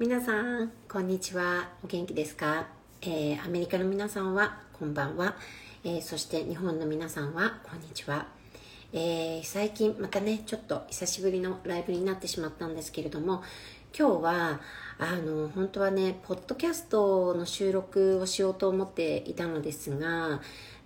皆さんこんにちは。お元気ですか、えー、アメリカの皆さんはこんばんは、えー、そして日本の皆さんはこんにちは、えー、最近またねちょっと久しぶりのライブになってしまったんですけれども今日はあの本当はねポッドキャストの収録をしようと思っていたのですが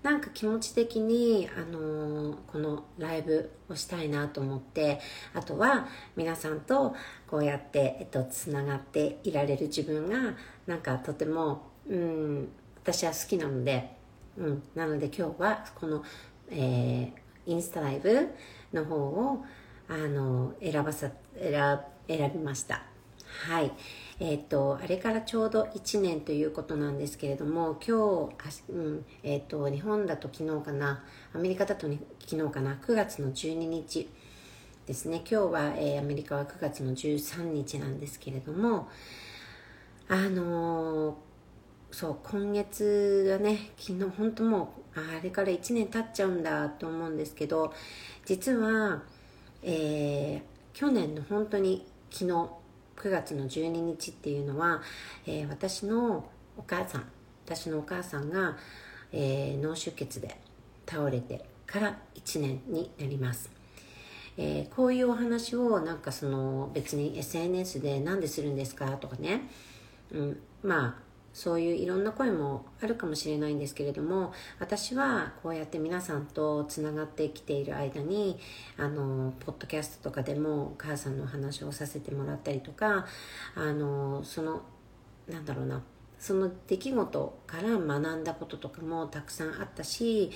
なんか気持ち的に、あのー、このライブをしたいなと思ってあとは皆さんとこうやって、えっと、つながっていられる自分がなんかとても、うん、私は好きなので、うん、なので今日はこの、えー、インスタライブの方を、あのー、選ばさ選選びました。はい。えっ、ー、とあれからちょうど1年ということなんですけれども今日あ、うんえーと、日本だと昨日かなアメリカだと、昨日かな9月の12日ですね。今日は、えー、アメリカは9月の13日なんですけれどもあのー、そう今月はね昨日本当もうあれから1年経っちゃうんだと思うんですけど実は、えー、去年の本当に昨日9月の12日っていうのは、えー、私のお母さん私のお母さんが、えー、脳出血で倒れてから1年になります、えー、こういうお話をなんかその別に SNS で何でするんですかとかね、うん、まあそういういろんな声もあるかもしれないんですけれども私はこうやって皆さんとつながってきている間にあのポッドキャストとかでもお母さんの話をさせてもらったりとかあのそのなんだろうなその出来事から学んだこととかもたくさんあったし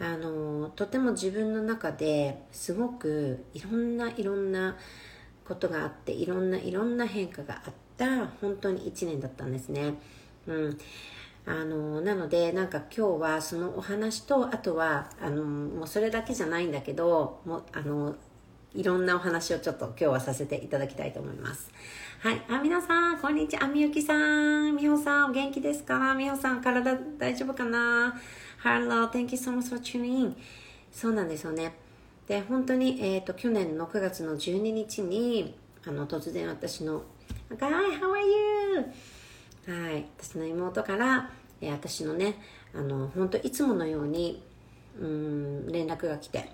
あのとても自分の中ですごくいろんないろんなことがあっていろんないろんな変化があった本当に1年だったんですね。うん。あのなのでなんか今日はそのお話とあとはあのもうそれだけじゃないんだけどもあのいろんなお話をちょっと今日はさせていただきたいと思います。はい。あ皆さんこんにちは。みゆきさん。みほさんお元気ですか？みほさん体大丈夫かな？Hello thank you so much for tuning in. そうなんですよね。で本当に、えーと、去年の9月の12日にあの突然私の「Hi, how are you?」はい。私の妹から、えー、私のねあの本当いつものようにうん連絡が来て。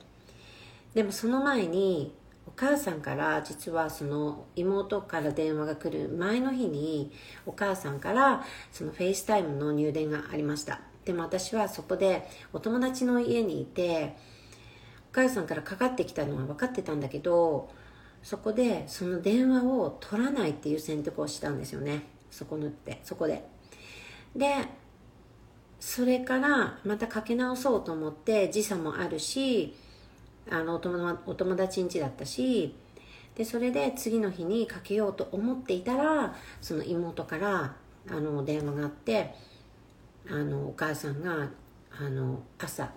でもその前にお母さんから実はその妹から電話が来る前の日にお母さんからその FaceTime の入電がありました。でも私はそこでお友達の家にいてお母さんからかかってきたのは分かってたんだけどそこでその電話を取らないっていう選択をしたんですよね。そこ塗ってそこで。でそれからまたかけ直そうと思って時差もあるしあのお友お友達ん家だったしでそれで次の日にかけようと思っていたらその妹からあの電話があってあのお母さんがあの朝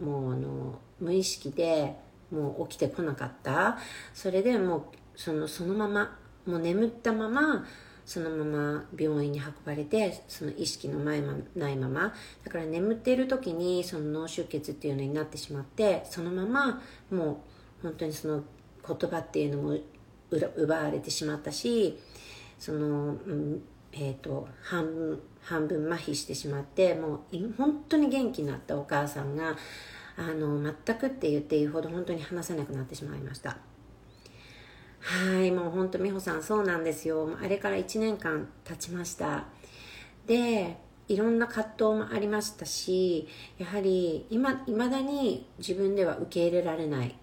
もうあの無意識でもう起きてこなかった。それでもうそのそのままもう眠ったままそのまま病院に運ばれてその意識の前まないままだから眠っている時にその脳出血っていうのになってしまってそのままもう本当にその言葉っていうのも奪われてしまったしその、うんえーと、半分半分麻痺してしまってもう本当に元気になったお母さんがあの全くって言っていいほど本当に話せなくなってしまいました。はいもうほんと美穂さんそうなんですよ。あれから1年間経ちました。でいろんな葛藤もありましたしやはりいまだに自分では受け入れられない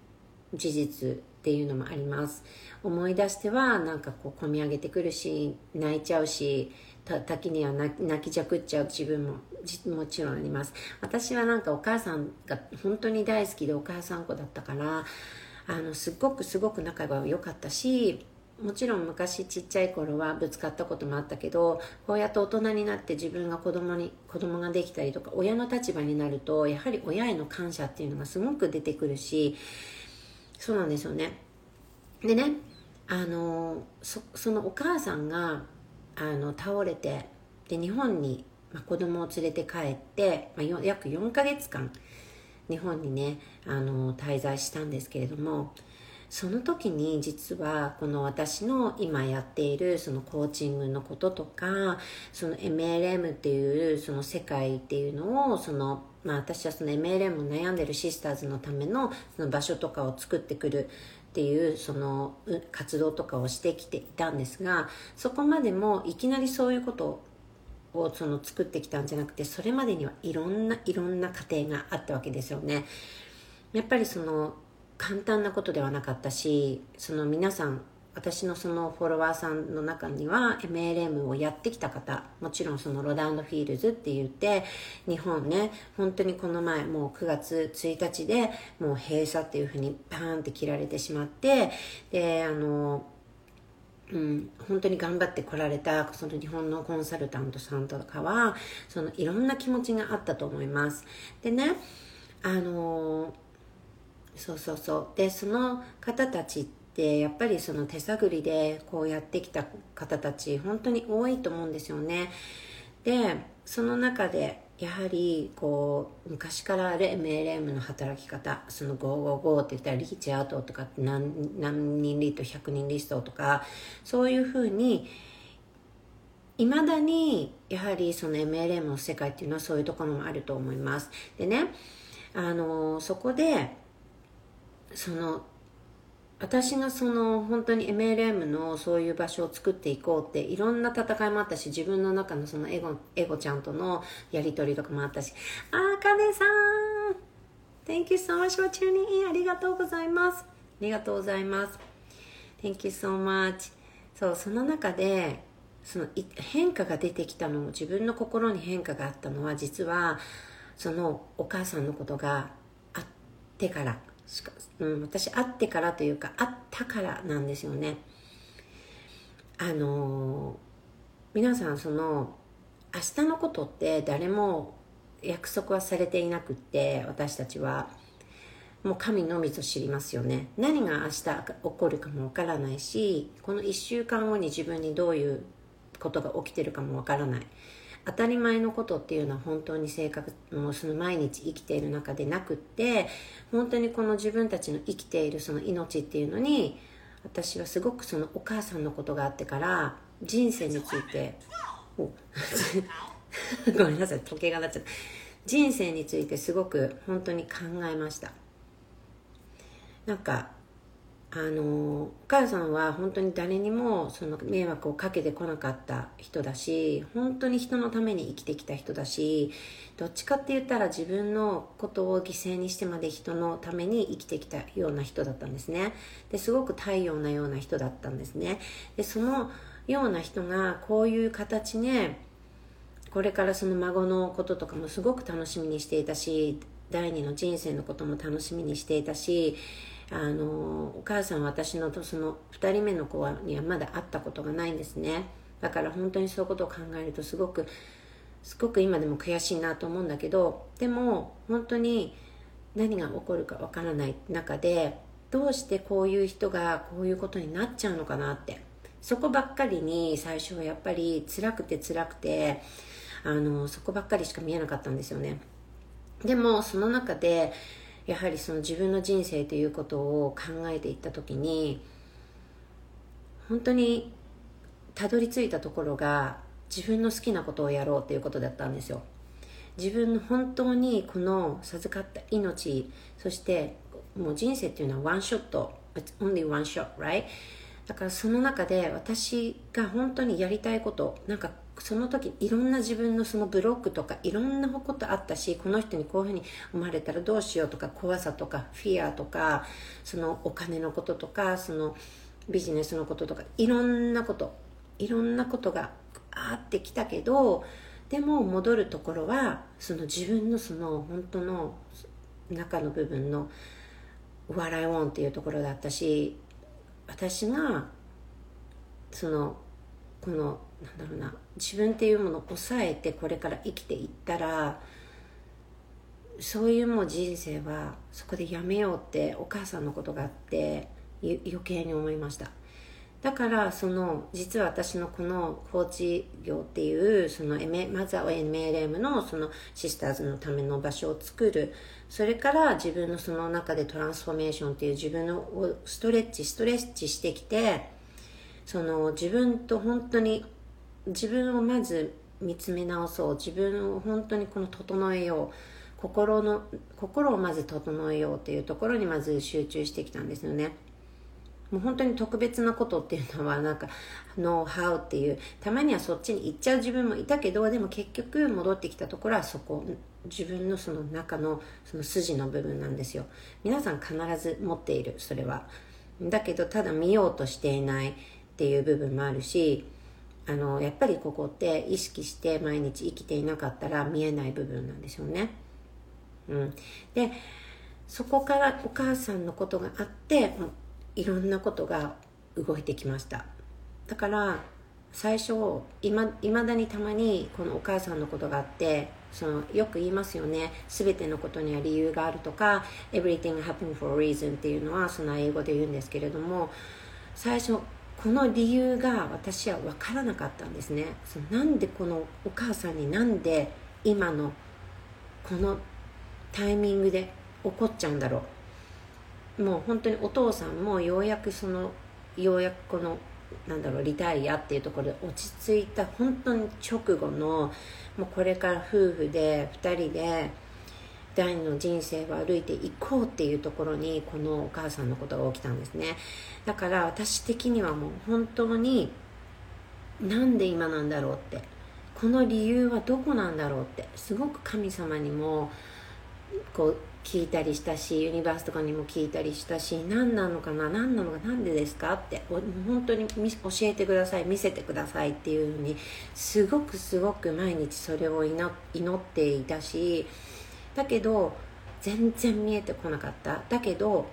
事実っていうのもあります。思い出してはなんかこう込み上げてくるし泣いちゃうし滝には泣きじゃくっちゃう自分ももちろんあります。私はなんかお母さんが本当に大好きでお母さん子だったからあのすっごくすごく仲が良かったしもちろん昔ちっちゃい頃はぶつかったこともあったけどこうやって大人になって自分が子供に子供ができたりとか親の立場になるとやはり親への感謝っていうのがすごく出てくるしそうなんですよね。でねあのそのお母さんがあの倒れてで日本に、まあ、子供を連れて帰って、まあ、約4ヶ月間日本にねあの滞在したんですけれどもその時に実はこの私の今やっているそのコーチングのこととかその MLM っていうその世界っていうのをそのまあ私はその MLM を悩んでるシスターズのためのその場所とかを作ってくるっていうその活動とかをしてきていたんですがそこまでもいきなりそういうことををその作ってきたんじゃなくてそれまでにはいろんないろんな過程があったわけですよね。やっぱりその簡単なことではなかったしその皆さん私のそのフォロワーさんの中には MLM をやってきた方もちろんそのロダンドフィールズって言って日本ね本当にこの前もう9月1日でもう閉鎖っていうふうにパーンって切られてしまってであのうん、本当に頑張ってこられたその日本のコンサルタントさんとかはそのいろんな気持ちがあったと思います。でねあのそうそうそう。でその方たちってやっぱりその手探りでこうやってきた方たち本当に多いと思うんですよね。でその中でやはりこう昔からある MLM の働き方その555って言ったらリーチアウトとか何何人リート100人リストとかそういうふうにいまだにやはりその MLM の世界っていうのはそういうところもあると思います。でねあのそこでその私がその本当に MLM のそういう場所を作っていこうっていろんな戦いもあったし自分の中のそのエゴエゴちゃんとのやり取りとかもあったしあかねさん Thank you so much for tuning in. ありがとうございます。ありがとうございます。Thank you so much. そうその中でその変化が出てきたのも自分の心に変化があったのは実はそのお母さんのことがあってから、うん、私会ってからというか会ったからなんですよね。あのー、皆さんその明日のことって誰も約束はされていなくって私たちは。もう神のみぞ知りますよね。何が明日起こるかもわからないしこの1週間後に自分にどういうことが起きてるかもわからない。当たり前のことっていうのは本当に生活もうその毎日生きている中でなくって本当にこの自分たちの生きているその命っていうのに私はすごくそのお母さんのことがあってから人生について ごめんなさい時計がなっちゃった。人生についてすごく本当に考えました。なんかあのお母さんは本当に誰にもその迷惑をかけてこなかった人だし本当に人のために生きてきた人だしどっちかって言ったら自分のことを犠牲にしてまで人のために生きてきたような人だったんですね。ですごく太陽なような人だったんですね。でそのような人がこういう形ねこれからその孫のこととかもすごく楽しみにしていたし第二の人生のことも楽しみにしていたしあのお母さんは私のとその2人目の子にはまだ会ったことがないんですね。だから本当にそういうことを考えるとすごくすごく今でも悔しいなと思うんだけどでも本当に何が起こるかわからない中でどうしてこういう人がこういうことになっちゃうのかなって。そこばっかりに最初はやっぱり辛くて辛くてあのそこばっかりしか見えなかったんですよね。でもその中でやはりその自分の人生ということを考えていった時に本当にたどり着いたところが自分の好きなことをやろうということだったんですよ自分の本当にこの授かった命そしてもう人生っていうのはワンショット It's only one shot, right? だからその中で私が本当にやりたいことなんかその時いろんな自分のそのブロックとかいろんなことあったしこの人にこういうふうに思われたらどうしようとか怖さとかフィアとかそのお金のこととかそのビジネスのこととかいろんなこといろんなことがあってきたけどでも戻るところはその自分のその本当の中の部分の「What I want」っていうところだったし私がそのこのなんだろうな自分っていうものを抑えてこれから生きていったらそういうもう人生はそこでやめようってお母さんのことがあって余計に思いました。だからその実は私のこのコーチ業っていうそのまずは MLM のそのシスターズのための場所を作る。それから自分のその中でトランスフォーメーションっていう自分をストレッチストレッチしてきてその自分と本当に自分をまず見つめ直そう。自分を本当にこの整えよう。心の心をまず整えようっていうところにまず集中してきたんですよね。もう本当に特別なことっていうのはなんかノウハウっていうたまにはそっちに行っちゃう自分もいたけどでも結局戻ってきたところはそこ。自分のその中のその筋の部分なんですよ。皆さん必ず持っているそれは。だけどただ見ようとしていない。っていう部分もあるしあのやっぱりここって意識して毎日生きていなかったら見えない部分なんですよね。うん。でそこからお母さんのことがあっていろんなことが動いてきました。だから最初いまだにたまにこのお母さんのことがあってそのよく言いますよね。全てのことには理由があるとか everything happen for a reason っていうのはその英語で言うんですけれども最初この理由が私は分からなかったんですね。そのなんでこのお母さんになんで今のこのタイミングで起こっちゃうんだろう。もう本当にお父さんもようやくそのようやくこのなんだろうリタイアっていうところで落ち着いた本当に直後のもうこれから夫婦で2人で第二の人生を歩いていこうっていうところにこのお母さんのことが起きたんですね。だから私的にはもう本当になんで今なんだろうってこの理由はどこなんだろうってすごく神様にもこう聞いたりしたしユニバースとかにも聞いたりしたし何なのかな何なのか何でですかって本当に教えてください見せてくださいっていうふうにすごくすごく毎日それを祈っていたしだけど全然見えてこなかった。だけど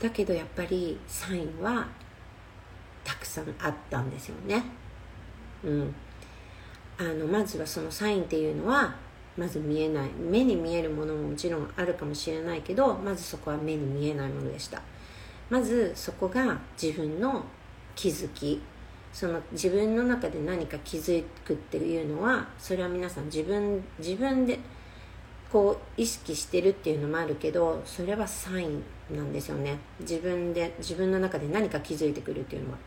だけどやっぱりサインはたくさんあったんですよね。うん。あのまずはそのサインっていうのはまず見えない。目に見えるものももちろんあるかもしれないけどまずそこは目に見えないものでした。まずそこが自分の気づき。その自分の中で何か気づくっていうのはそれは皆さん自分自分でこう意識してるっていうのもあるけどそれはサインなんですよね。自分で自分の中で何か気づいてくるっていうのは。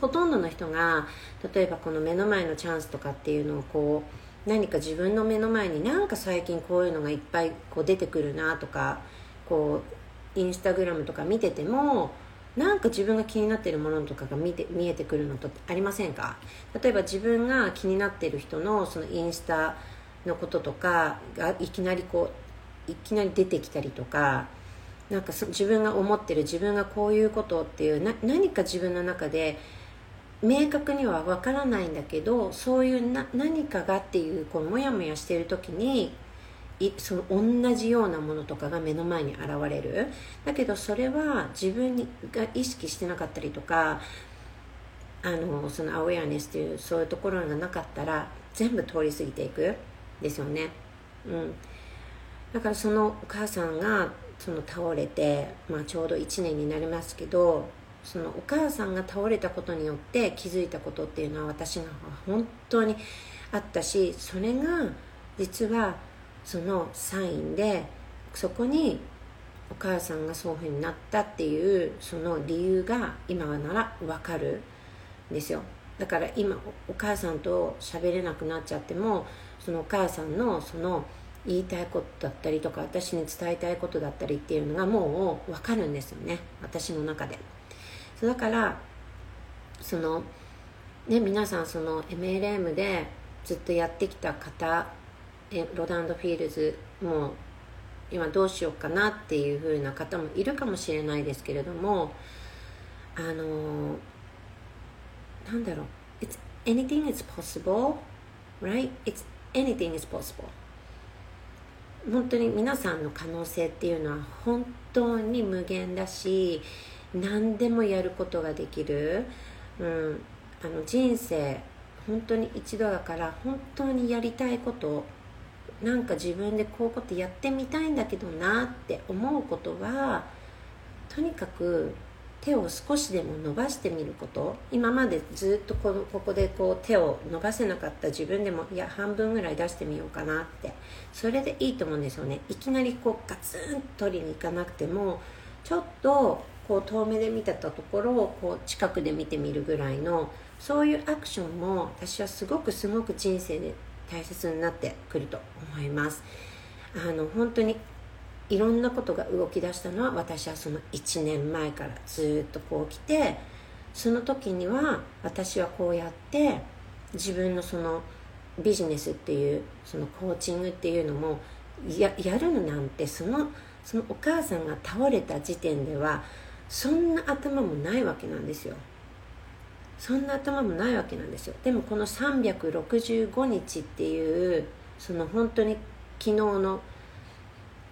ほとんどの人が例えばこの目の前のチャンスとかっていうのをこう何か自分の目の前になんか最近こういうのがいっぱいこう出てくるなとかこうインスタグラムとか見ててもなんか自分が気になってるものとかが見て見えてくるのとありませんか？例えば自分が気になってる人のそのインスタのこととかがいきなりこういきなり出てきたりとかなんか自分が思ってる自分がこういうことっていうな何か自分の中で明確には分からないんだけどそういうな何かがっていうこうモヤモヤしてる時にいその同じようなものとかが目の前に現れる。だけどそれは自分にが意識してなかったりとかあのそのアウェアネスっていうそういうところがなかったら全部通り過ぎていく。ですよね。うん。だからそのお母さんがその倒れて、まあ、ちょうど1年になりますけどそのお母さんが倒れたことによって気づいたことっていうのは私が本当にあったしそれが実はそのサインでそこにお母さんがそういうふうになったっていうその理由が今はなら分かるんですよ。だから今お母さんと喋れなくなっちゃってもそのお母さんのその言いたいことだったりとか私に伝えたいことだったりっていうのがもう分かるんですよね私の中で。だからそのね皆さんその MLM でずっとやってきた方ロダンドフィールズもう今どうしようかなっていう風な方もいるかもしれないですけれどもあのなんだろう。It's anything is possible right? It's anything is possible. 本当に皆さんの可能性っていうのは本当に無限だし何でもやることができる、うん、あの人生本当に一度だから本当にやりたいことなんか自分でこういうことやってみたいんだけどなって思うことはとにかく手を少しでも伸ばしてみること。今までずっとこのここでこう手を伸ばせなかった自分でもいや半分ぐらい出してみようかなって。それでいいと思うんですよね。いきなりこうガツンと取りに行かなくてもちょっとこう遠目で見てたところをこう近くで見てみるぐらいのそういうアクションも私はすごくすごく人生で大切になってくると思います。あの本当にいろんなことが動き出したのは私はその1年前からずっとこう来てその時には私はこうやって自分のそのビジネスっていうそのコーチングっていうのもややるなんてそのそのお母さんが倒れた時点ではそんな頭もないわけなんですよ。そんな頭もないわけなんですよ。でもこの365日っていうその本当に昨日の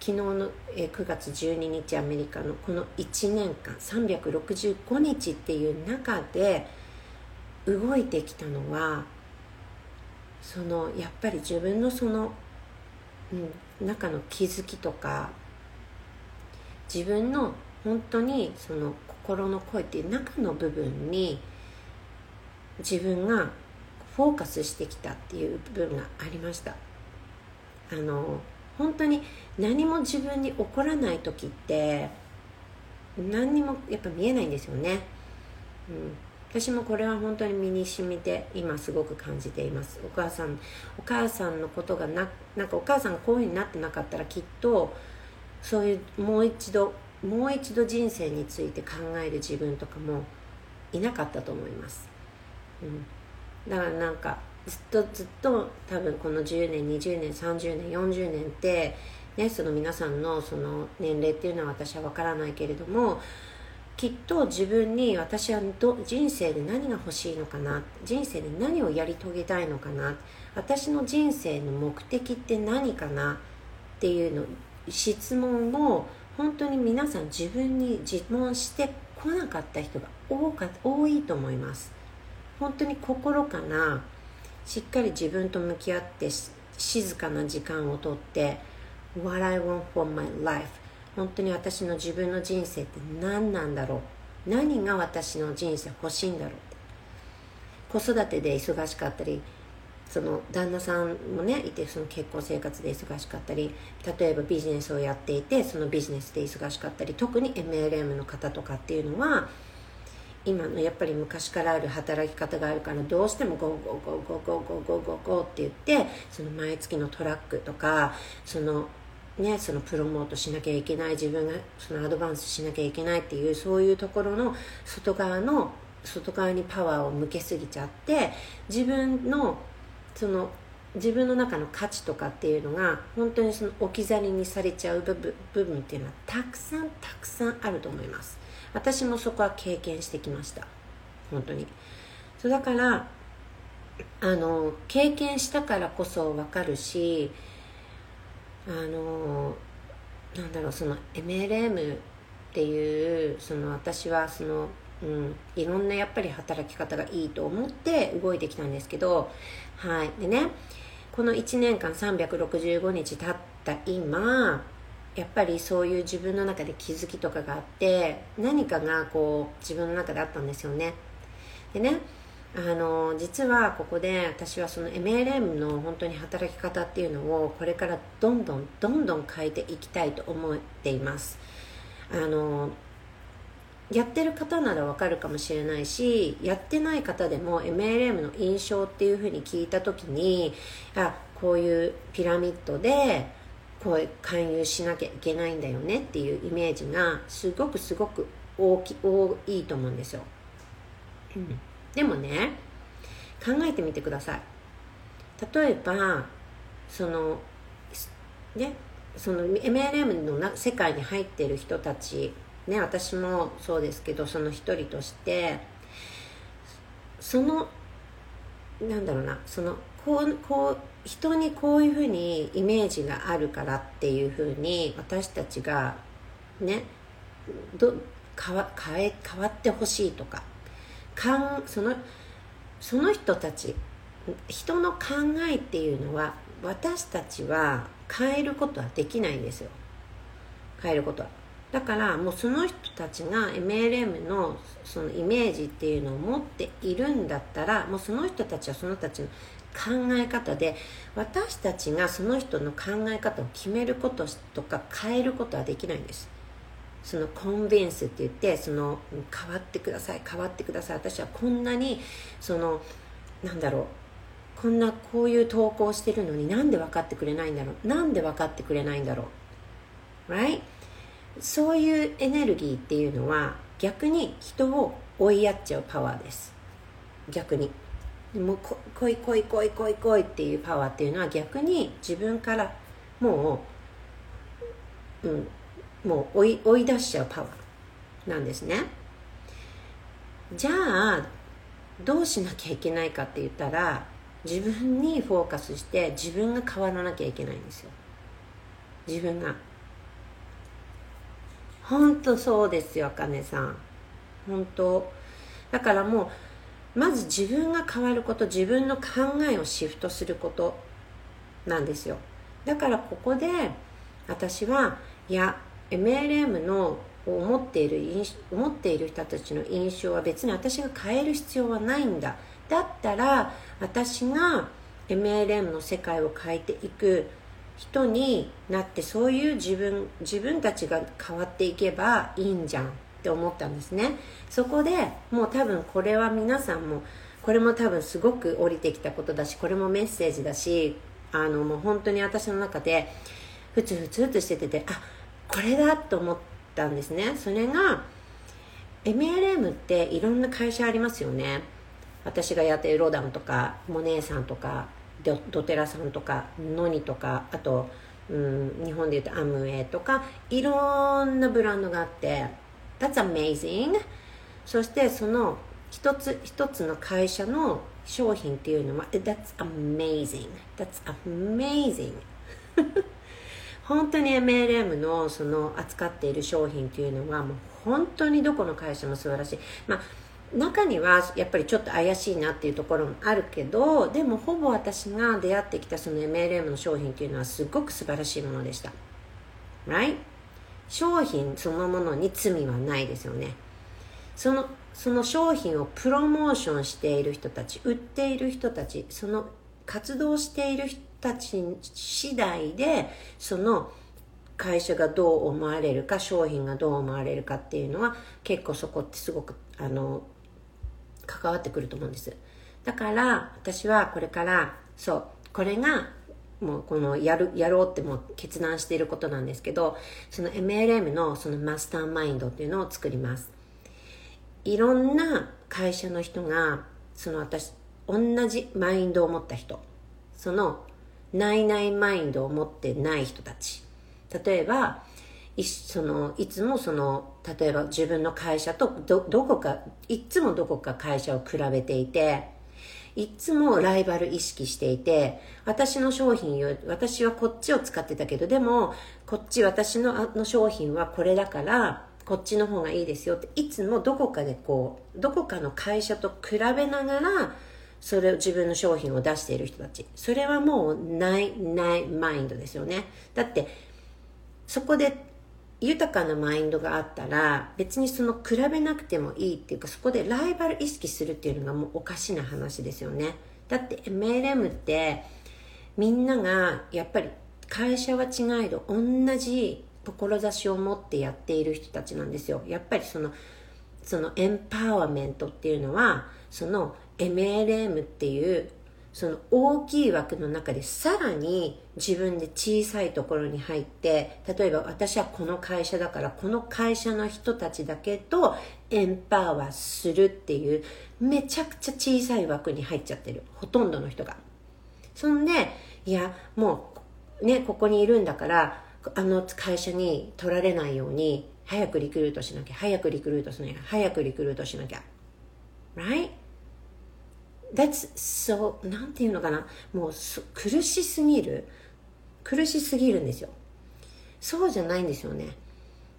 昨日の9月12日アメリカのこの1年間365日っていう中で動いてきたのはそのやっぱり自分のその、うん、中の気づきとか自分の本当にその心の声っていう中の部分に自分がフォーカスしてきたっていう部分がありました。あの本当に何も自分に起こらない時って何にもやっぱ見えないんですよね、うん、私もこれは本当に身に染みて今すごく感じています。お母さんお母さんのことがななんかお母さんがこういうふうになってなかったらきっとそういうもう一度もう一度人生について考える自分とかもいなかったと思います、うん、だからなんかずっとずっと多分この10年20年30年40年って、ね、その皆さんのその年齢っていうのは私は分からないけれどもきっと自分に私はど人生で何が欲しいのかな人生で何をやり遂げたいのかな私の人生の目的って何かなっていうの質問を本当に皆さん自分に自問してこなかった人が多か多いと思います。本当に心かなしっかり自分と向き合って静かな時間をとって What I want for my life. 本当に私の自分の人生って何なんだろう？何が私の人生欲しいんだろう？子育てで忙しかったりその旦那さんもねいてその結婚生活で忙しかったり例えばビジネスをやっていてそのビジネスで忙しかったり特に MLM の方とかっていうのは今のやっぱり昔からある働き方があるからどうしても go go go go go go go go go って言ってその毎月のトラックとかそのねそのプロモートしなきゃいけない自分がその advance しなきゃいけないっていうそういうところの外側の外側にパワーを向けすぎちゃって自分のその自分の中の価値とかっていうのが本当にその置き去りにされちゃう部分部分っていうのはたくさんたくさんあると思います。私もそこは経験してきました。本当に。そうだからあの経験したからこそ分かるしあのなんだろうその MLM っていうその私はその、うん、いろんなやっぱり働き方がいいと思って動いてきたんですけどはい。でねこの1年間365日経った今やっぱりそういう自分の中で気づきとかがあって何かがこう自分の中であったんですよね。でねあの実はここで私はその MLM の本当に働き方っていうのをこれからどんどんどんどん変えていきたいと思っています。あのやってる方ならわかるかもしれないしやってない方でも MLM の印象っていうふうに聞いた時にあこういうピラミッドでこう勧誘しなきゃいけないんだよねっていうイメージがすごくすごく大き多いと思うんですよ、うん、でもね考えてみてください。例えばそのねその MLM のな世界に入ってる人たちね私もそうですけどその一人としてそのなんだろうなそのこうこう人にこういうふうにイメージがあるからっていうふうに私たちがねど変わ変え変わってほしいとかかんそのその人たち人の考えっていうのは私たちは変えることはできないんですよ。変えることは。だからもうその人たちが MLM のそのイメージっていうのを持っているんだったらもうその人たちはその人たちの考え方で私たちがその人の考え方を決めることとか変えることはできないんです。そのコンビンスって言ってその変わってください変わってください。私はこんなにそのなんだろう。こんなこういう投稿してるのになんで分かってくれないんだろう。なんで分かってくれないんだろう。Right? そういうエネルギーっていうのは逆に人を追いやっちゃうパワーです。逆に。もうこ来い来い来い来い来いっていうパワーっていうのは逆に自分からもう、うん、もう追い追い出しちゃうパワーなんですね。じゃあどうしなきゃいけないかって言ったら自分にフォーカスして自分が変わらなきゃいけないんですよ。自分が。本当そうですよあかねさん。本当。だからもうまず自分が変わること自分の考えをシフトすることなんですよ。だからここで私はいや MLM の思っている思っている人たちの印象は別に私が変える必要はないんだ。だったら私が MLM の世界を変えていく人になってそういう自分自分たちが変わっていけばいいんじゃんって思ったんですね。そこでもう多分これは皆さんもこれも多分すごく降りてきたことだしこれもメッセージだしあのもう本当に私の中でふつふつとしてててあこれだと思ったんですね。それが MLM っていろんな会社ありますよね。私がやってるロダンとかモネーさんとかドドテラさんとかノニとかあと、うん、日本でいうとアムウェイとかいろんなブランドがあって That's amazing そしてその一つ一つの会社の商品っていうのは That's amazing That's amazing 本当に MLM のその扱っている商品っていうのはもう本当にどこの会社も素晴らしい。まあ中にはやっぱりちょっと怪しいなっていうところもあるけどでもほぼ私が出会ってきたその MLM の商品っていうのはすごく素晴らしいものでした。Right? 商品そのものに罪はないですよね。そのその商品をプロモーションしている人たち売っている人たちその活動している人たち次第でその会社がどう思われるか商品がどう思われるかっていうのは結構そこってすごくあの関わってくると思うんです。だから私はこれからそうこれがもうこのやるやろうってもう決断していることなんですけどその MLM のそのマスターマインドっていうのを作ります。いろんな会社の人がその私同じマインドを持った人そのないないマインドを持ってない人たち。例えばいそのいつもその例えば自分の会社とどどこかいつもどこか会社を比べていていつもライバル意識していて私の商品よ私はこっちを使ってたけどでもこっち私のあの商品はこれだからこっちの方がいいですよっていつもどこかでこうどこかの会社と比べながらそれを自分の商品を出している人たち。それはもうないないマインドですよね。だってそこで豊かなマインドがあったら別にその比べなくてもいいっていうかそこでライバル意識するっていうのがもうおかしな話ですよね。だって MLM ってみんながやっぱり会社は違いど同じ志を持ってやっている人たちなんですよ。やっぱりそのそのエンパワーメントっていうのはその MLM っていうその大きい枠の中でさらに自分で小さいところに入って例えば私はこの会社だからこの会社の人たちだけとエンパワーするっていうめちゃくちゃ小さい枠に入っちゃってる。ほとんどの人が。そんでいやもうねここにいるんだからあの会社に取られないように早くリクルートしなきゃ早くリクルートしなきゃ早くリクルートしなきゃ。Right? That's so なんていうのかな？もう苦しすぎる。苦しすぎるんですよ。そうじゃないんですよね。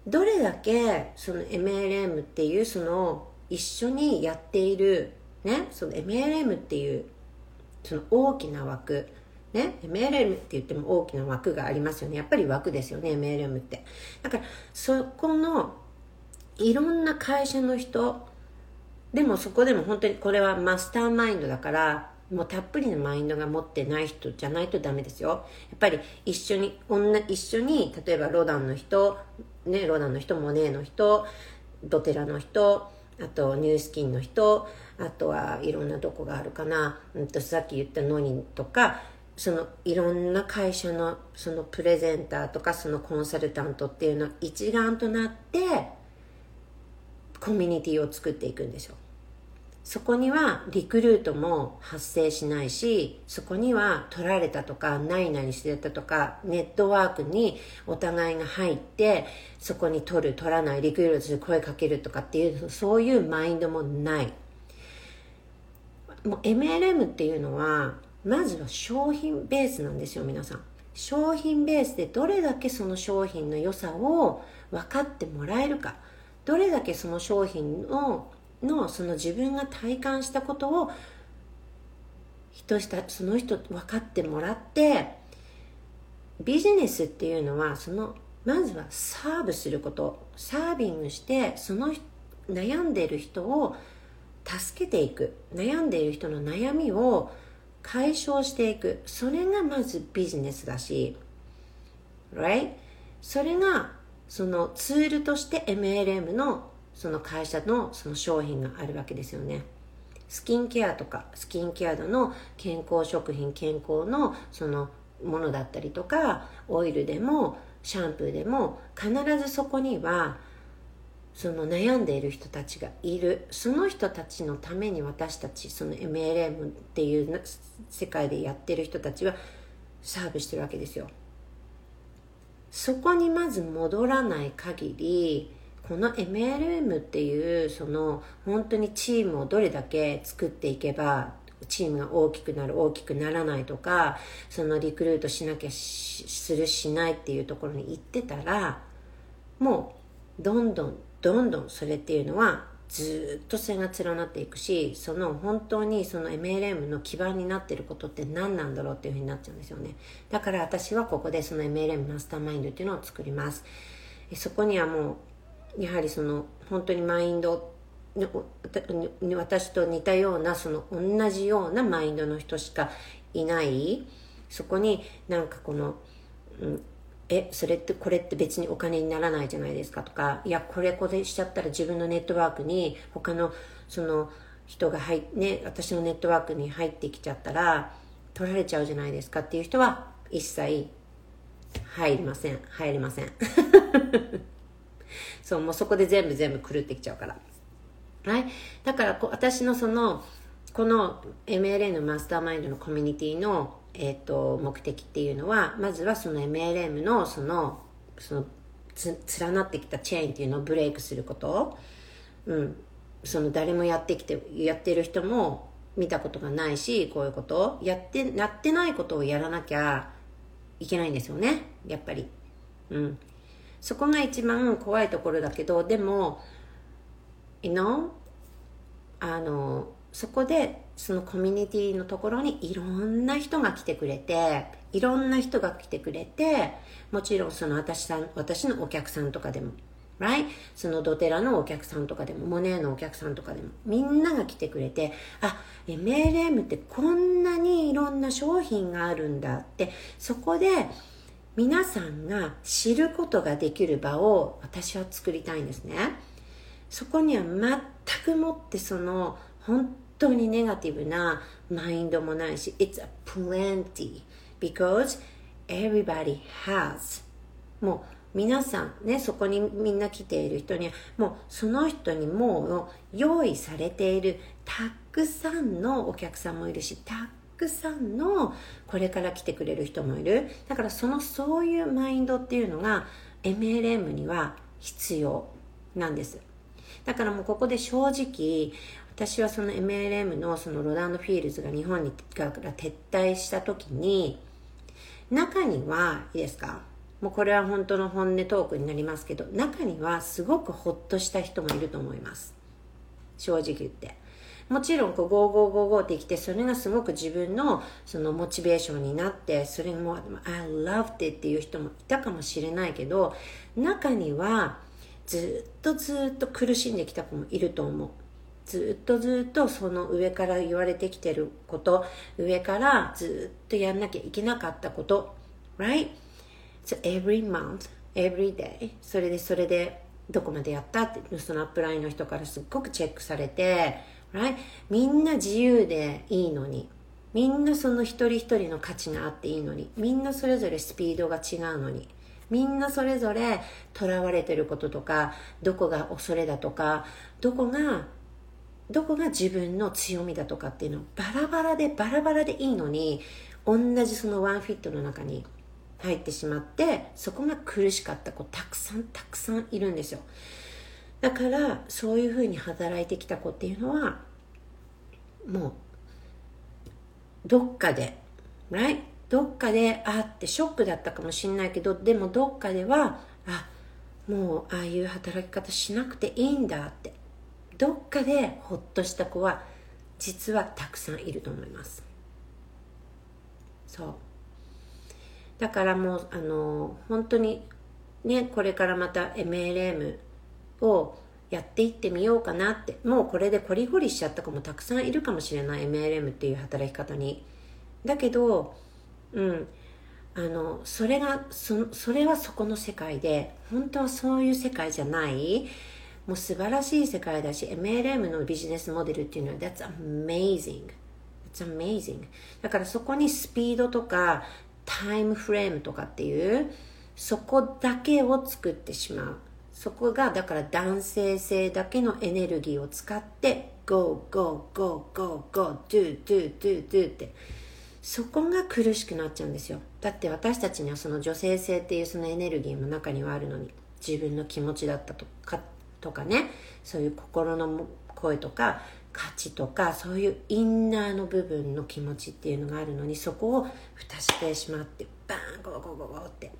どれだけその MLM っていうその一緒にやっているね？その MLM っていうその大きな枠。ね？MLM って言っても大きな枠がありますよね。やっぱり枠ですよね MLM って。だからそこのいろんな会社の人でもそこでも本当にこれはマスターマインドだからもうたっぷりのマインドが持ってない人じゃないとダメですよ。やっぱり一緒に女一緒に例えばロダンの人ねロダンの人モネーの人ドテラの人あとニュースキンの人あとはいろんなとこがあるかな、うん、とさっき言ったノニとかそのいろんな会社のそのプレゼンターとかそのコンサルタントっていうのは一丸となってコミュニティを作っていくんですよ。そこにはリクルートも発生しないしそこには取られたとかないないしてたとかネットワークにお互いが入ってそこに取る取らないリクルートで声かけるとかっていうそういうマインドもない。もう MLM っていうのはまずは商品ベースなんですよ皆さん。商品ベースでどれだけその商品の良さを分かってもらえるか。どれだけその商品ののその自分が体感したことを人したその人分かってもらってビジネスっていうのはそのまずはサーブすることサービングしてその悩んでいる人を助けていく悩んでいる人の悩みを解消していく。それがまずビジネスだし right? それがそのツールとして MLM のその会社のその商品があるわけですよね。スキンケアとかスキンケアの健康食品健康のそのものだったりとかオイルでもシャンプーでも必ずそこにはその悩んでいる人たちがいる。その人たちのために私たちその MLM っていう世界でやってる人たちはサーブしてるわけですよ。そこにまず戻らない限りこの MLM っていうその本当にチームをどれだけ作っていけばチームが大きくなる大きくならないとかそのリクルートしなきゃするしないっていうところに行ってたらもうどんどんどんどんそれっていうのはずっと線が連なっていくしその本当にその MLM の基盤になってることって何なんだろうっていうふうになっちゃうんですよね。だから私はここでその MLM マスターマインドっていうのを作ります。そこにはもうやはりその本当にマインド私と似たようなその同じようなマインドの人しかいない。そこになんかこの、うん、えそれってこれって別にお金にならないじゃないですかとかいやこれこれしちゃったら自分のネットワークに他のその人が入ね私のネットワークに入ってきちゃったら取られちゃうじゃないですかっていう人は一切入りません。入りません。そうもうそこで全部全部狂ってきちゃうから。はい。だからこ私のそのこの MLA のマスターマインドのコミュニティのえーと、目的っていうのはまずはその MLM のそのその連なってきたチェーンっていうのをブレイクすること、うん、その誰もやってきてやってる人も見たことがないしこういうこと。やってやってないことをやらなきゃいけないんですよね。やっぱり、うん、そこが一番怖いところだけどでも you know あのそこでそのコミュニティのところにいろんな人が来てくれて、いろんな人が来てくれて、もちろんその私さん、私のお客さんとかでも、right? そのドテラのお客さんとかでも、モネーのお客さんとかでも、みんなが来てくれて、あ、MLM ってこんなにいろんな商品があるんだって、そこで皆さんが知ることができる場を私は作りたいんですね。そこには全くもってその本当にネガティブなマインドもないし It's a plenty because everybody has もう皆さんねそこにみんな来ている人にはもうその人にもう用意されているたくさんのお客さんもいるしたくさんのこれから来てくれる人もいる。だからそのそういうマインドっていうのが MLM には必要なんです。だからもうここで正直私はその MLM のそのロダンド・フィールズが日本にから撤退した時に中にはいいですか？もうこれは本当の本音トークになりますけど中にはすごくホッとした人もいると思います。正直言って。もちろんこう5555ってきてそれがすごく自分のそのモチベーションになってそれも I loved it っていう人もいたかもしれないけど中にはずっとずっと苦しんできた子もいると思う。ずっとずっとその上から言われてきてること上からずっとやんなきゃいけなかったこと。Right? So every month every day それでそれでどこまでやったってそのアップラインの人からすっごくチェックされて、right? みんな自由でいいのに。みんなその一人一人の価値があっていいのに。みんなそれぞれスピードが違うのに。みんなそれぞれ囚われてることとかどこが恐れだとかどこがどこが自分の強みだとかっていうのバラバラでバラバラでいいのに同じそのワンフィットの中に入ってしまってそこが苦しかった子たくさんたくさんいるんですよ。だからそういうふうに働いてきた子っていうのはもうどっかで right? どっかであってショックだったかもしれないけどでもどっかではあもうああいう働き方しなくていいんだってどっかでほっとした子は実はたくさんいると思いますそうだからもうあの本当にねこれからまた MLM をやっていってみようかなって。もうこれでコリゴリしちゃった子もたくさんいるかもしれない。MLM っていう働き方に。だけどうん。あのそれがそそれはそこの世界で本当はそういう世界じゃない。もう素晴らしい世界だし MLM のビジネスモデルっていうのは That's amazing. It's amazing. だからそこにスピードとかタイムフレームとかっていうそこだけを作ってしまう。そこがだから男性性だけのエネルギーを使って Go, go, go, go, go, do, do, do, do って。そこが苦しくなっちゃうんですよ。だって私たちにはその女性性っていうそのエネルギーも中にはあるのに自分の気持ちだったとかとかね。そういう心の声とか価値とかそういうインナーの部分の気持ちっていうのがあるのにそこを蓋してしまってバーンゴーゴーゴーゴーって。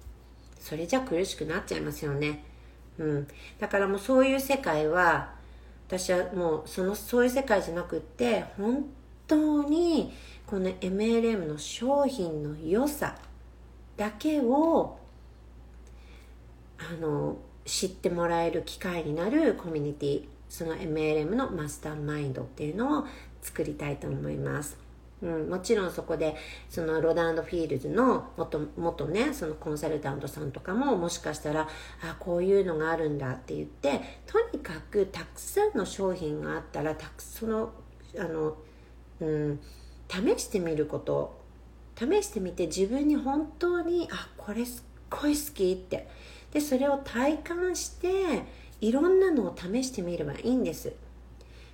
それじゃ苦しくなっちゃいますよね。うんだからもうそういう世界は私はもうそのそういう世界じゃなくって本当にこの MLM の商品の良さだけをあの知ってもらえる機会になるコミュニティその MLM のマスターマインドっていうのを作りたいと思います。うん、もちろんそこでそのロダンドフィールズの元元ねそのコンサルタントさんとかももしかしたらあこういうのがあるんだって言ってとにかくたくさんの商品があったらたくそのあの、うん、試してみること試してみて自分に本当にあこれすっごい好きってでそれを体感していろんなのを試してみればいいんです。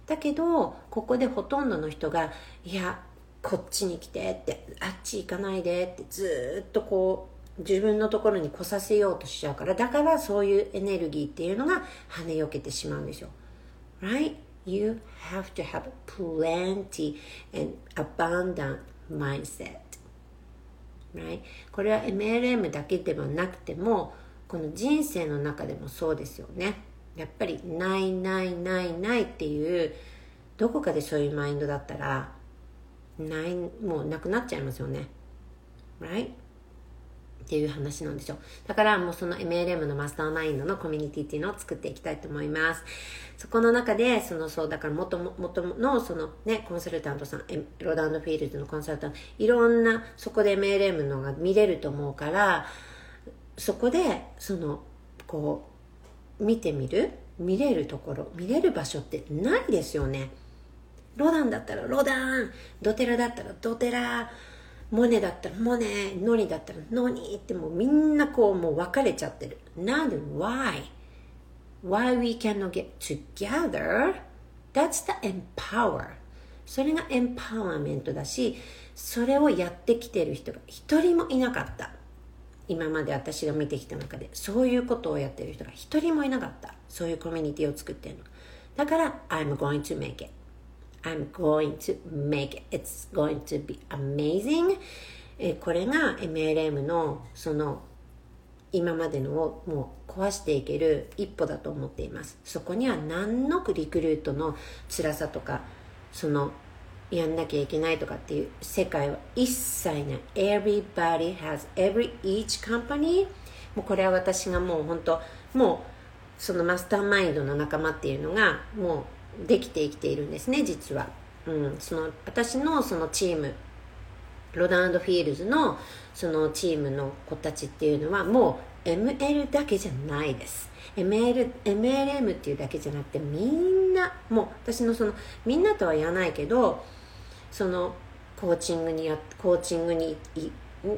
だけどここでほとんどの人がいやこっちに来てってあっち行かないでってずっとこう自分のところに来させようとしちゃうからだからそういうエネルギーっていうのが跳ねよけてしまうんですよ。Right? You have to have plenty and abundant mindset. Right? これは MLM だけではなくてもこの人生の中でもそうですよね。やっぱりないないないないっていうどこかでそういうマインドだったらないもうなくなっちゃいますよね。Right? っていう話なんですよ。だからもうその MLM のマスターマインドのコミュニティっていうのを作っていきたいと思います。そこの中でそのそうだから元元のそのねコンサルタントさんロダンドフィールズのコンサルタントいろんなそこで MLM のが見れると思うからそこでそのこう見てみる？見れるところ見れる場所ってないですよね。ロダンだったらロダン。ドテラだったらドテラ。モネだったらモネ。ノニだったらノニってもうみんなこうもう分かれちゃってる。なんで why? why we cannot get together? that's the empower. それがエンパワーメントだしそれをやってきてる人が一人もいなかった。今まで私が見てきた中でそういうことをやってる人が一人もいなかった。そういうコミュニティを作ってるの。だから I'm going to make it. I'm going to make it. It's going to be amazing. えこれが MLM のその今までのをもう壊していける一歩だと思っています。そこには何のリクルートの辛さとかそのやんなきゃいけないとかっていう世界は一切ない。Everybody has every each company. もうこれは私がもう本当もうそのマスターマインドの仲間っていうのがもうできて生きているんですね実は、うん、その私のそのチームロダンドフィールズのそのチームの子たちっていうのはもう ML だけじゃないです。ML MLM っていうだけじゃなくてみんなもう私のそのみんなとは言わないけどそのコーチングにやコーチングに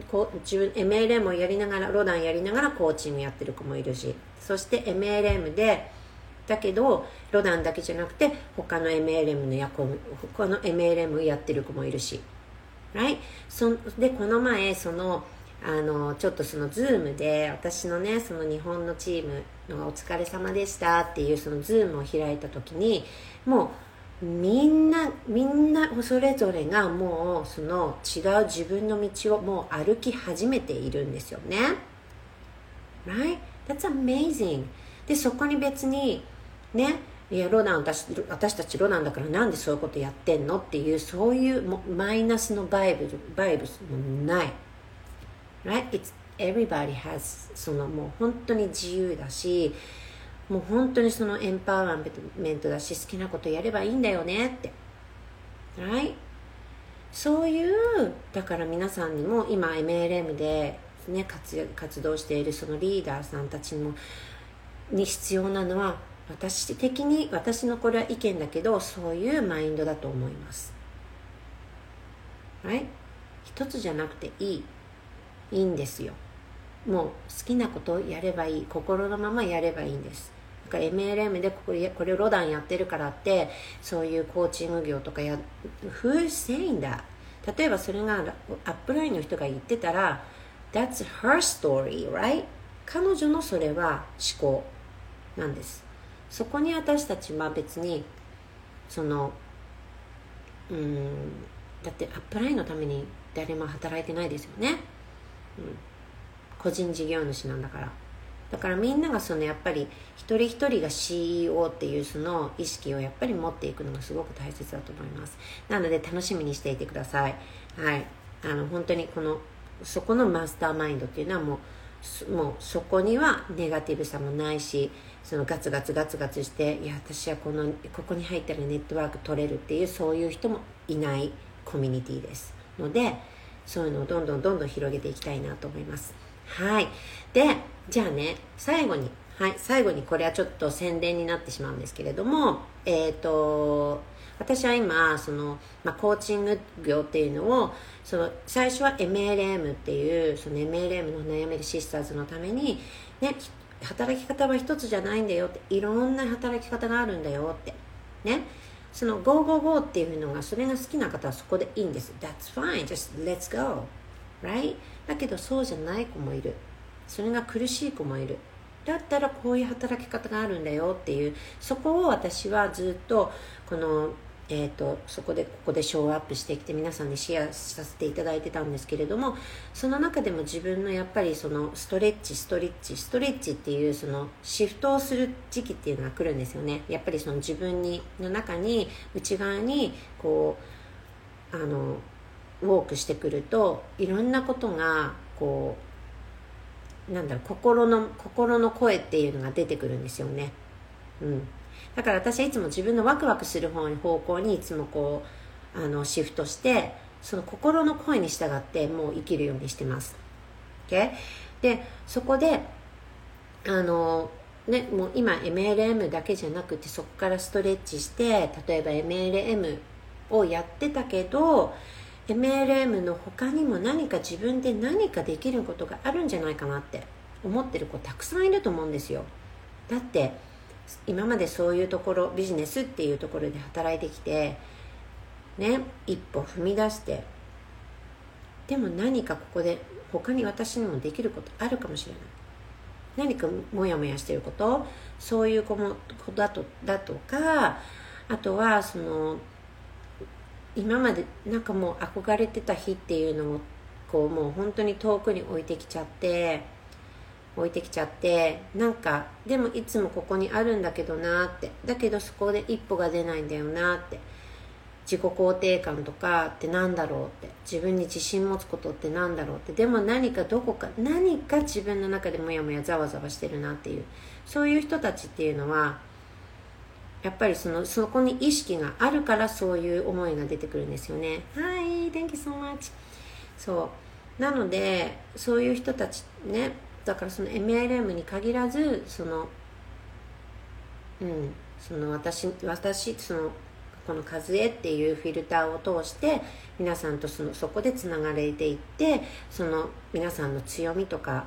こ自分 MLM をやりながらロダンやりながらコーチングやってる子もいるしそして MLM でだけどロダンだけじゃなくて他の MLM の役他の MLM やってる子もいるし right? そでこの前そのあのちょっとそのズームで私のねその日本のチームのお疲れ様でしたっていうそのズームを開いた時にもうみんなみんなそれぞれがもうその違う自分の道をもう歩き始めているんですよね Right? That's amazing でそこに別にねいやロナン私私たちロナンだからなんでそういうことやってんの？っていうそういうマイナスのバイブルバイブスもない right? It's everybody has そのもう本当に自由だしもう本当にそのエンパワーメントだし好きなことやればいいんだよね？って right? そういうだから皆さんにも今 MLM で、ね、活活動しているそのリーダーさんたちにもに必要なのは私的に私のこれは意見だけどそういうマインドだと思います。Right? 一つじゃなくていい。いいんですよもう好きなことをやればいい心のままやればいいんですか MLM でこれこれをロダンやってるからってそういうコーチング業とかや Who's saying that? 例えばそれがアップラインの人が言ってたら That's her story, right? 彼女のそれは思考なんです。そこに私たちは別にそのうんだってアップラインのために誰も働いてないですよね。うん、個人事業主なんだから。だからみんながそのやっぱり一人一人が CEO っていうその意識をやっぱり持っていくのがすごく大切だと思います。なので楽しみにしていてください。はい。あの本当にこのそこのマスターマインドっていうのはもうもうそこにはネガティブさもないしそのガツガツガツガツしていや私はこのここに入ったらネットワーク取れるっていうそういう人もいないコミュニティです。のでそういうのをどんどんどんどん広げていきたいなと思います。はい。でじゃあね最後にはい最後にこれはちょっと宣伝になってしまうんですけれどもえっ、ー、と私は今その、まあ、コーチング業っていうのをその最初は MLM っていうその MLM の悩めるシスターズのために、ね、働き方は一つじゃないんだよっていろんな働き方があるんだよって。ね。その Go Go Go っていうのがそれが好きな方はそこでいいんです。That's fine. Just let's go. Right? だけどそうじゃない子もいる。それが苦しい子もいる。だったらこういう働き方があるんだよっていう。そこを私はずっとこのえーと、そこでここでショーアップしてきて皆さんにシェアさせていただいてたんですけれどもその中でも自分のやっぱりそのストレッチストレッチストレッチっていうそのシフトをする時期っていうのが来るんですよね。やっぱりその自分にの中に内側にこうあのウォークしてくるといろんなことがこうなんだろう心の心の声っていうのが出てくるんですよね。うん。だから私はいつも自分のワクワクする方に方向にいつもこうあのシフトしてその心の声に従ってもう生きるようにしてます。Okay? でそこであのね、もう今 MLM だけじゃなくてそこからストレッチして例えば MLM をやってたけど MLM の他にも何か自分で何かできることがあるんじゃないかなって思ってる子たくさんいると思うんですよだって今までそういうところビジネスっていうところで働いてきてね一歩踏み出してでも何かここで他に私にもできることあるかもしれない。何かモヤモヤしてること？そういうことだとだとかあとはその今までなんかもう憧れてた日っていうのをこうもう本当に遠くに置いてきちゃって置いてきちゃってなんかでもいつもここにあるんだけどなってだけどそこで一歩が出ないんだよなって自己肯定感とかってなんだろうって自分に自信持つことってなんだろうってでも何かどこか何か自分の中でモヤモヤざわざわしてるなっていうそういう人たちっていうのはやっぱりそのそこに意識があるからそういう思いが出てくるんですよね。はい thank you so much そう。なのでそういう人たちねだからその MLM に限らずそのうんその私私そのこの「数え」っていうフィルターを通して皆さんとそのそこでつながれていってその皆さんの強みとか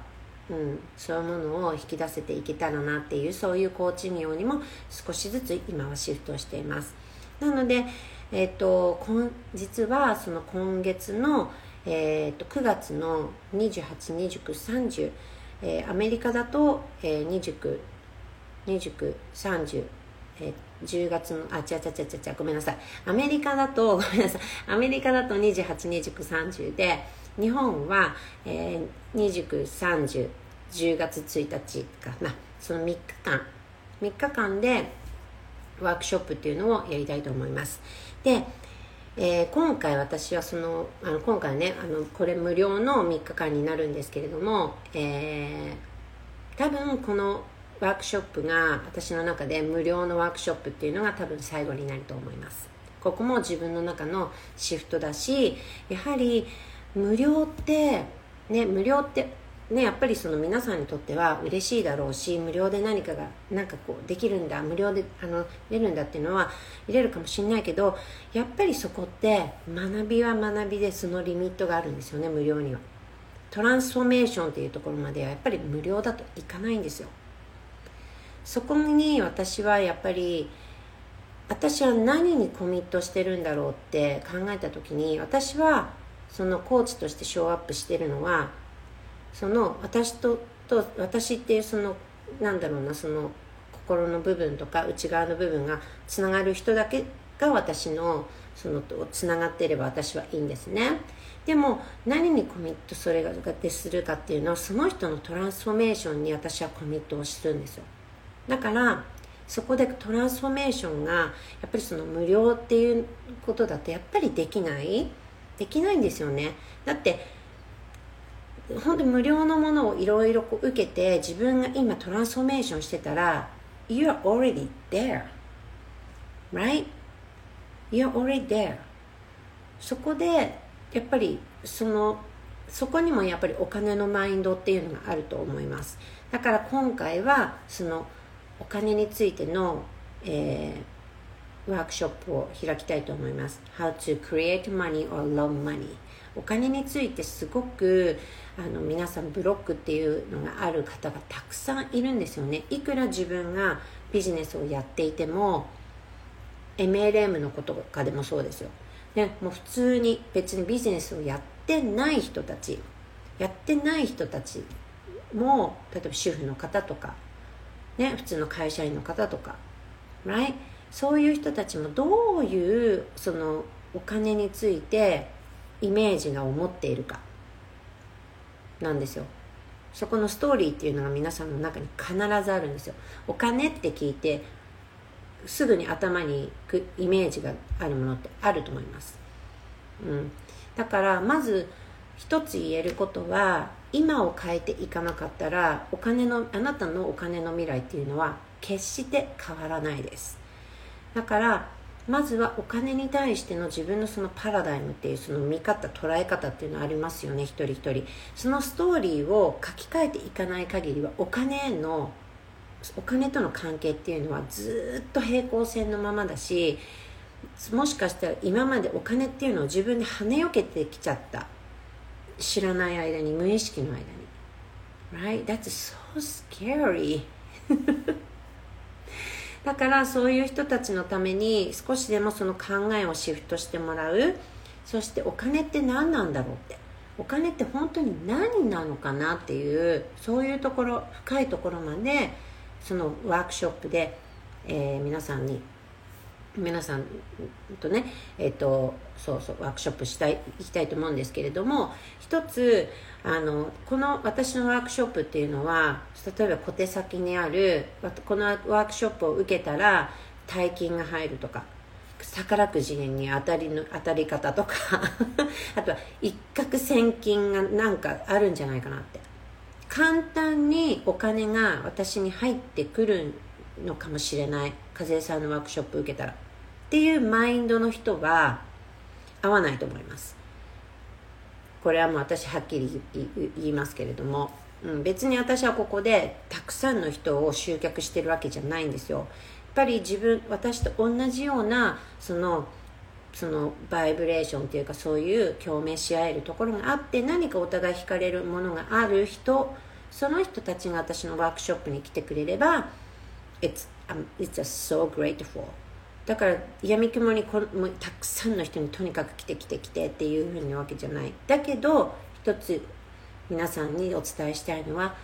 うん、そういうものを引き出せていけたらなっていうそういうコーチ業にも少しずつ今はシフトしています。なので、えーと、と実はその今月の、えーと、9月の282930、えー、アメリカだと、えー、2930、えー、10月のあ違う違う違う違うごめんなさい。アメリカだと ごめんなさい。アメリカだと282930で日本は、えー、2930 10月1日か。なその3日間。3日間でワークショップっていうのをやりたいと思います。で、えー、今回私はそのあの今回ねあのこれ無料の3日間になるんですけれども、えー、多分このワークショップが私の中で無料のワークショップっていうのが多分最後になると思います。ここも自分の中のシフトだしやはり無料ってね無料ってねやっぱりその皆さんにとっては嬉しいだろうし無料で何かがなんかこうできるんだ無料であの出るんだっていうのは入れるかもしれないけどやっぱりそこって学びは学びでそのリミットがあるんですよね無料には。トランスフォーメーションっていうところまではやっぱり無料だといかないんですよ。そこに私はやっぱり私は何にコミットしてるんだろうって考えた時に私はそのコーチとしてショーアップしてるのはその私とと私っていうそのなんだろうなその心の部分とか内側の部分がつながる人だけが私のそのつながっていれば私はいいんですね。でも何にコミットそれがするかっていうのはその人のトランスフォーメーションに私はコミットをするんですよ。だからそこでトランスフォーメーションがやっぱりその無料っていうことだとやっぱりできない。できないんですよね。だって本当無料のものをいろいろ受けて自分が今トランスフォーメーションしてたら You're already there. Right? You're already there. そこでやっぱりそのそこにもやっぱりお金のマインドっていうのがあると思います。だから今回はそのお金についての、えーワークショップを開きたいと思います。How to create money or love money. お金についてすごくあの皆さんブロックっていうのがある方がたくさんいるんですよねいくら自分がビジネスをやっていても MLM のことかでもそうですよ、ね、もう普通に別にビジネスをやってない人たちやってない人たちも例えば主婦の方とか、ね、普通の会社員の方とか right? そういう人たちもどういうそのお金についてイメージが思っているか。なんですよ。そこのストーリーっていうのが皆さんの中に必ずあるんですよ。お金って聞いてすぐに頭にくイメージがあるものってあると思います、うん、だからまず一つ言えることは今を変えていかなかったらお金のあなたのお金の未来っていうのは決して変わらないです。だからまずはお金に対しての自分のそのパラダイムっていうその見方捉え方っていうのはありますよね一人一人。そのストーリーを書き換えていかない限りはお金のお金との関係っていうのはずっと平行線のままだしもしかしたら今までお金っていうのを自分で跳ねよけてきちゃった。知らない間に無意識の間に。Right? That's so scary. だからそういう人たちのために少しでもその考えをシフトしてもらう。そしてお金って何なんだろうって。お金って本当に何なのかなっていうそういうところ深いところまでそのワークショップで、えー、皆さんに皆さんとね、えっ、と、そうそう、ワークショップしたい、行きたいと思うんですけれども、一つ、あの、この私のワークショップっていうのは、例えば小手先にある、このワークショップを受けたら、大金が入るとか、宝くじに当たりの当たり方とか あとは一攫千金がなんかあるんじゃないかなって。簡単にお金が私に入ってくるのかもしれない。和江さんのワークショップ受けたら。っていうマインドの人は合わないと思います。これはもう私はっきり言いますけれども、うん、別に私はここでたくさんの人を集客してるわけじゃないんですよ。やっぱり自分私と同じようなそのそのバイブレーションっていうかそういう共鳴し合えるところがあって何かお互い惹かれるものがある人その人たちが私のワークショップに来てくれれば It's, um, it's a so grateful. だから闇雲にこもたくさんの人にとにかく来て来て来てっていうふうにわけじゃない。だけど一つ皆さんにお伝えしたいのは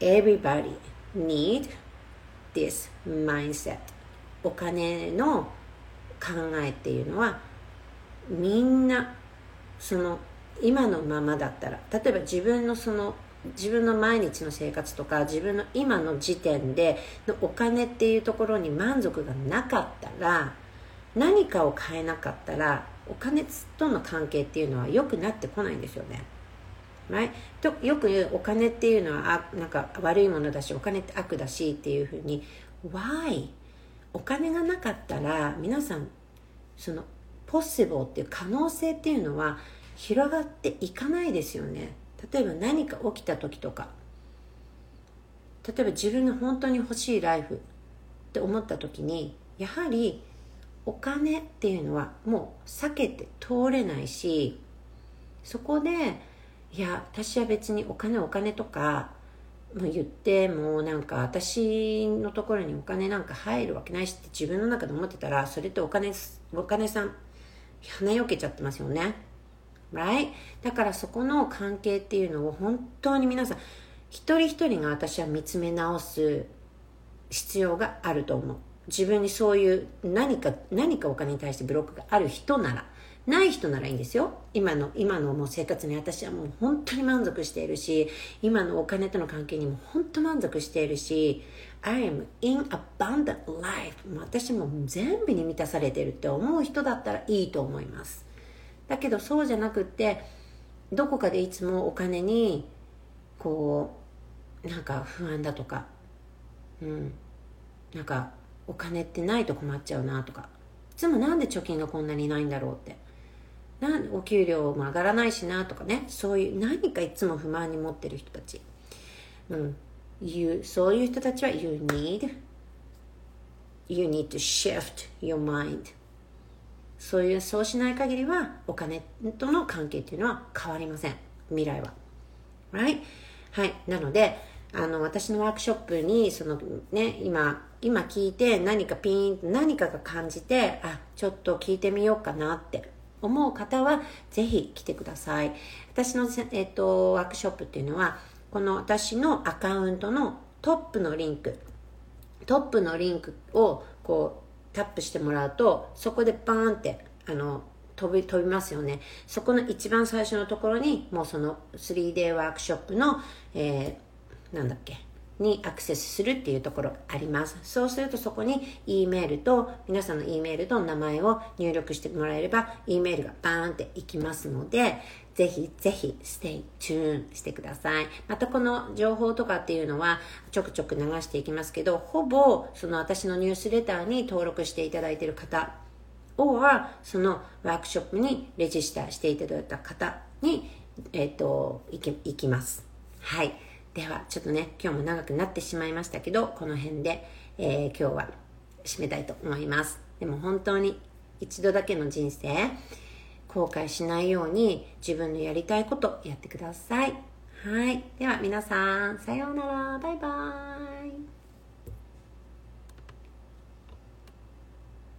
Everybody need this mindset お金の考えっていうのはみんなその今のままだったら例えば自分のその自分の毎日の生活とか自分の今の時点でのお金っていうところに満足がなかったら何かを変えなかったらお金との関係っていうのは良くなってこないんですよね。はいとよく言うお金っていうのはあなんか悪いものだしお金って悪だしっていうふうに Why? お金がなかったら皆さんその possible っていう可能性っていうのは広がっていかないですよね。例えば何か起きた時とか例えば自分の本当に欲しいライフって思った時にやはりお金っていうのはもう避けて通れないしそこでいや私は別にお金お金とか言ってもうなんか私のところにお金なんか入るわけないしって自分の中で思ってたらそれってお金お金さん鼻よけちゃってますよね。Right? だからそこの関係っていうのを本当に皆さん一人一人が私は見つめ直す必要があると思う。自分にそういう何か何かお金に対してブロックがある人ならない人ならいいんですよ。今の今のもう生活に私はもう本当に満足しているし今のお金との関係にも本当満足しているし I am in abundant life 私も全部に満たされてるって思う人だったらいいと思います。だけどそうじゃなくってどこかでいつもお金にこうなんか不安だとかうん。なんかお金ってないと困っちゃうなとか。いつもなんで貯金がこんなにないんだろうって。なんお給料も上がらないしなとかね。そういう何かいつも不満に持ってる人たち、うん、you, そういう人たちは you need you need to shift your mind そういうそうしない限りはお金との関係っていうのは変わりません。未来は。はいはい。なのであの私のワークショップにそのね今今聞いて何かピーン何かが感じてあちょっと聞いてみようかなって。思う方はぜひ来てください。私の、えっと、ワークショップっていうのはこの私のアカウントのトップのリンク。トップのリンクをこうタップしてもらうとそこでバーンってあの飛び飛びますよね。そこの一番最初のところにもうその 3D ワークショップの、えー、なんだっけにアクセスするっていうところあります。そうするとそこに E メールと皆さんの E メールと名前を入力してもらえれば E メールがバーンっていきますのでぜひぜひ stay tuned してください。またこの情報とかっていうのはちょくちょく流していきますけど、ほぼその私のニュースレターに登録していただいている方、or そのワークショップにレジスターしていただいた方に、えっ、ー、と、行き、行きます。はい。では、ちょっとね、今日も長くなってしまいましたけど、この辺で、えー、今日は締めたいと思います。でも本当に一度だけの人生、後悔しないように自分のやりたいことやってください。はい。では皆さん、さようなら。バイバーイ。